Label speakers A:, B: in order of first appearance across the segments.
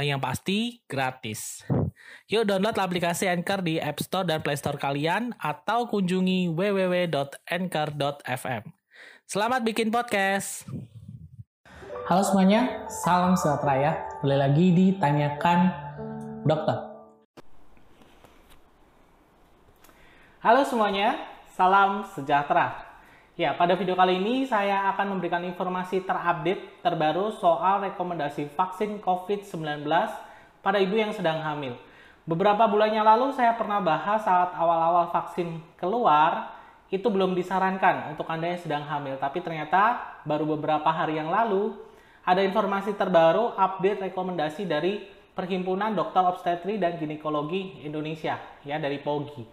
A: Dan yang pasti, gratis. Yuk download aplikasi Anchor di App Store dan Play Store kalian atau kunjungi www.anchor.fm. Selamat bikin podcast! Halo semuanya, salam sejahtera ya. Boleh lagi ditanyakan dokter. Halo semuanya, salam sejahtera. Ya, pada video kali ini saya akan memberikan informasi terupdate terbaru soal rekomendasi vaksin COVID-19 pada ibu yang sedang hamil. Beberapa bulan yang lalu saya pernah bahas saat awal-awal vaksin keluar, itu belum disarankan untuk Anda yang sedang hamil. Tapi ternyata baru beberapa hari yang lalu ada informasi terbaru update rekomendasi dari Perhimpunan Dokter Obstetri dan Ginekologi Indonesia ya dari POGI.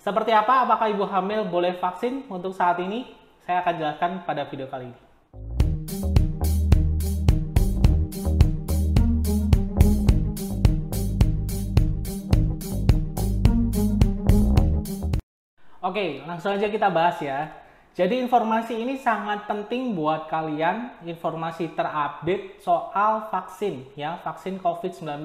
A: Seperti apa? Apakah ibu hamil boleh vaksin untuk saat ini? Saya akan jelaskan pada video kali ini. Oke, langsung aja kita bahas ya. Jadi informasi ini sangat penting buat kalian, informasi terupdate soal vaksin ya, vaksin COVID-19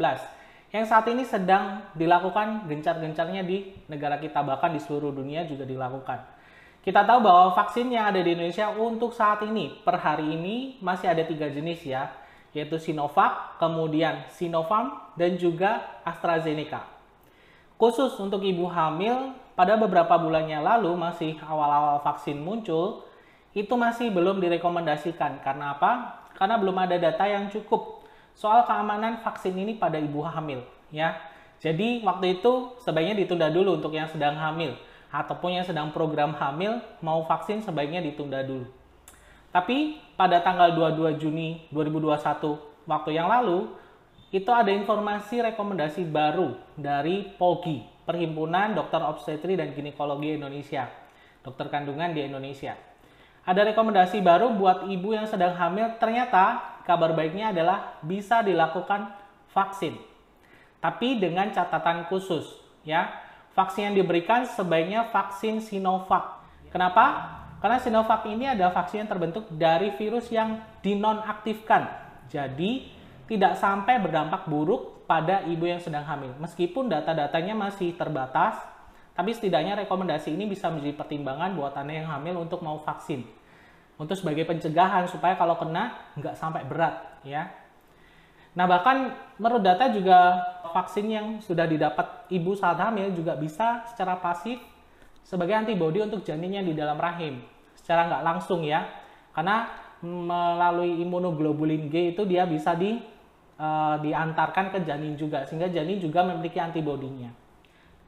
A: yang saat ini sedang dilakukan gencar-gencarnya di negara kita bahkan di seluruh dunia juga dilakukan. Kita tahu bahwa vaksin yang ada di Indonesia untuk saat ini, per hari ini masih ada tiga jenis ya, yaitu Sinovac, kemudian Sinopharm, dan juga AstraZeneca. Khusus untuk ibu hamil, pada beberapa bulannya lalu masih awal-awal vaksin muncul, itu masih belum direkomendasikan. Karena apa? Karena belum ada data yang cukup soal keamanan vaksin ini pada ibu hamil. ya. Jadi waktu itu sebaiknya ditunda dulu untuk yang sedang hamil ataupun yang sedang program hamil mau vaksin sebaiknya ditunda dulu. Tapi pada tanggal 22 Juni 2021 waktu yang lalu itu ada informasi rekomendasi baru dari POGI, Perhimpunan Dokter Obstetri dan Ginekologi Indonesia, dokter kandungan di Indonesia. Ada rekomendasi baru buat ibu yang sedang hamil, ternyata kabar baiknya adalah bisa dilakukan vaksin. Tapi dengan catatan khusus, ya vaksin yang diberikan sebaiknya vaksin Sinovac. Kenapa? Karena Sinovac ini adalah vaksin yang terbentuk dari virus yang dinonaktifkan. Jadi, tidak sampai berdampak buruk pada ibu yang sedang hamil. Meskipun data-datanya masih terbatas, tapi setidaknya rekomendasi ini bisa menjadi pertimbangan buat Anda yang hamil untuk mau vaksin. Untuk sebagai pencegahan supaya kalau kena nggak sampai berat ya. Nah bahkan menurut data juga vaksin yang sudah didapat ibu saat hamil juga bisa secara pasif sebagai antibodi untuk janinnya di dalam rahim. Secara nggak langsung ya, karena melalui imunoglobulin G itu dia bisa di uh, diantarkan ke janin juga sehingga janin juga memiliki antibodinya.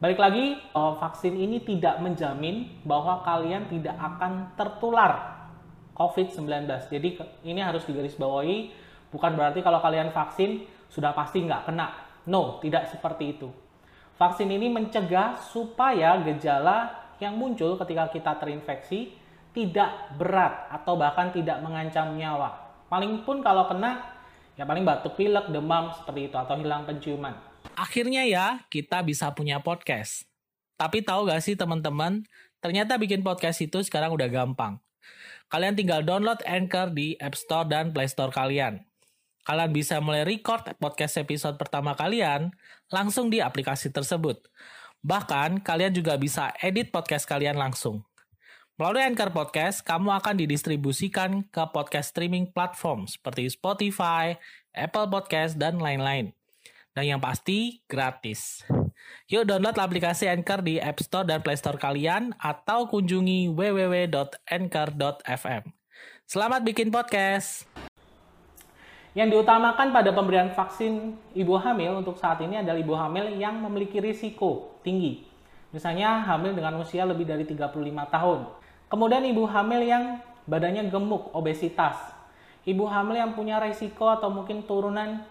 A: Balik lagi, uh, vaksin ini tidak menjamin bahwa kalian tidak akan tertular COVID-19. Jadi ini harus digarisbawahi Bukan berarti kalau kalian vaksin sudah pasti nggak kena. No, tidak seperti itu. Vaksin ini mencegah supaya gejala yang muncul ketika kita terinfeksi tidak berat atau bahkan tidak mengancam nyawa. Paling pun kalau kena, ya paling batuk pilek, demam seperti itu atau hilang penciuman. Akhirnya ya, kita bisa punya podcast. Tapi tahu gak sih teman-teman, ternyata bikin podcast itu sekarang udah gampang. Kalian tinggal download Anchor di App Store dan Play Store kalian kalian bisa mulai record podcast episode pertama kalian langsung di aplikasi tersebut. Bahkan, kalian juga bisa edit podcast kalian langsung. Melalui Anchor Podcast, kamu akan didistribusikan ke podcast streaming platform seperti Spotify, Apple Podcast, dan lain-lain. Dan yang pasti, gratis. Yuk download aplikasi Anchor di App Store dan Play Store kalian atau kunjungi www.anchor.fm. Selamat bikin podcast! Yang diutamakan pada pemberian vaksin ibu hamil untuk saat ini adalah ibu hamil yang memiliki risiko tinggi. Misalnya hamil dengan usia lebih dari 35 tahun. Kemudian ibu hamil yang badannya gemuk, obesitas. Ibu hamil yang punya risiko atau mungkin turunan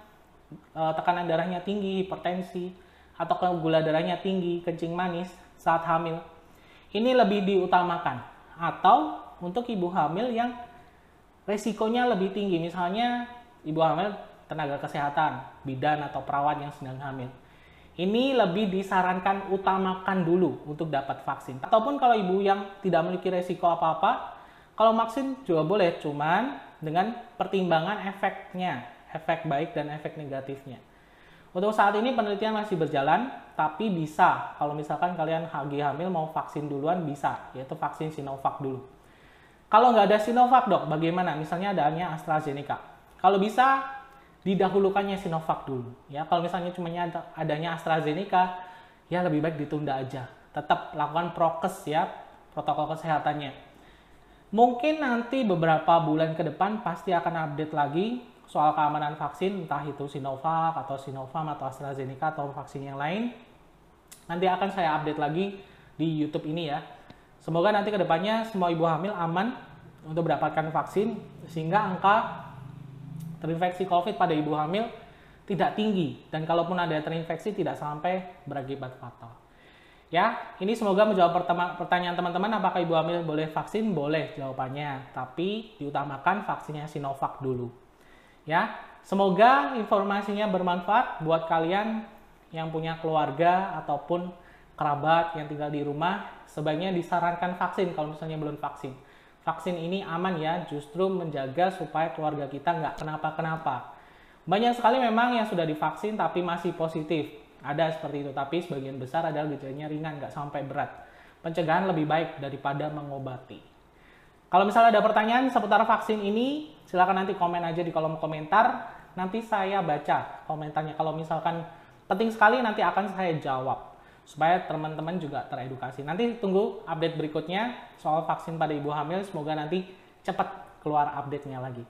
A: uh, tekanan darahnya tinggi, hipertensi, atau gula darahnya tinggi, kencing manis saat hamil, ini lebih diutamakan. Atau untuk ibu hamil yang resikonya lebih tinggi, misalnya ibu hamil tenaga kesehatan, bidan atau perawat yang sedang hamil. Ini lebih disarankan utamakan dulu untuk dapat vaksin. Ataupun kalau ibu yang tidak memiliki resiko apa-apa, kalau vaksin juga boleh, cuman dengan pertimbangan efeknya, efek baik dan efek negatifnya. Untuk saat ini penelitian masih berjalan, tapi bisa kalau misalkan kalian lagi hamil mau vaksin duluan bisa, yaitu vaksin Sinovac dulu. Kalau nggak ada Sinovac dok, bagaimana? Misalnya adanya AstraZeneca. Kalau bisa didahulukannya Sinovac dulu. Ya, kalau misalnya cuma adanya AstraZeneca, ya lebih baik ditunda aja. Tetap lakukan prokes ya, protokol kesehatannya. Mungkin nanti beberapa bulan ke depan pasti akan update lagi soal keamanan vaksin, entah itu Sinovac atau Sinovac atau AstraZeneca atau vaksin yang lain. Nanti akan saya update lagi di YouTube ini ya. Semoga nanti ke depannya semua ibu hamil aman untuk mendapatkan vaksin sehingga angka terinfeksi COVID pada ibu hamil tidak tinggi dan kalaupun ada terinfeksi tidak sampai berakibat fatal. Ya, ini semoga menjawab pertanyaan teman-teman apakah ibu hamil boleh vaksin? Boleh jawabannya, tapi diutamakan vaksinnya Sinovac dulu. Ya, semoga informasinya bermanfaat buat kalian yang punya keluarga ataupun kerabat yang tinggal di rumah, sebaiknya disarankan vaksin kalau misalnya belum vaksin. Vaksin ini aman ya, justru menjaga supaya keluarga kita nggak kenapa-kenapa. Banyak sekali memang yang sudah divaksin tapi masih positif ada seperti itu, tapi sebagian besar adalah gejalanya ringan, nggak sampai berat. Pencegahan lebih baik daripada mengobati. Kalau misalnya ada pertanyaan seputar vaksin ini, silakan nanti komen aja di kolom komentar. Nanti saya baca komentarnya. Kalau misalkan penting sekali, nanti akan saya jawab. Supaya teman-teman juga teredukasi. Nanti tunggu update berikutnya soal vaksin pada ibu hamil. Semoga nanti cepat keluar update-nya lagi.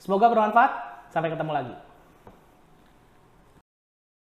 A: Semoga bermanfaat. Sampai ketemu lagi.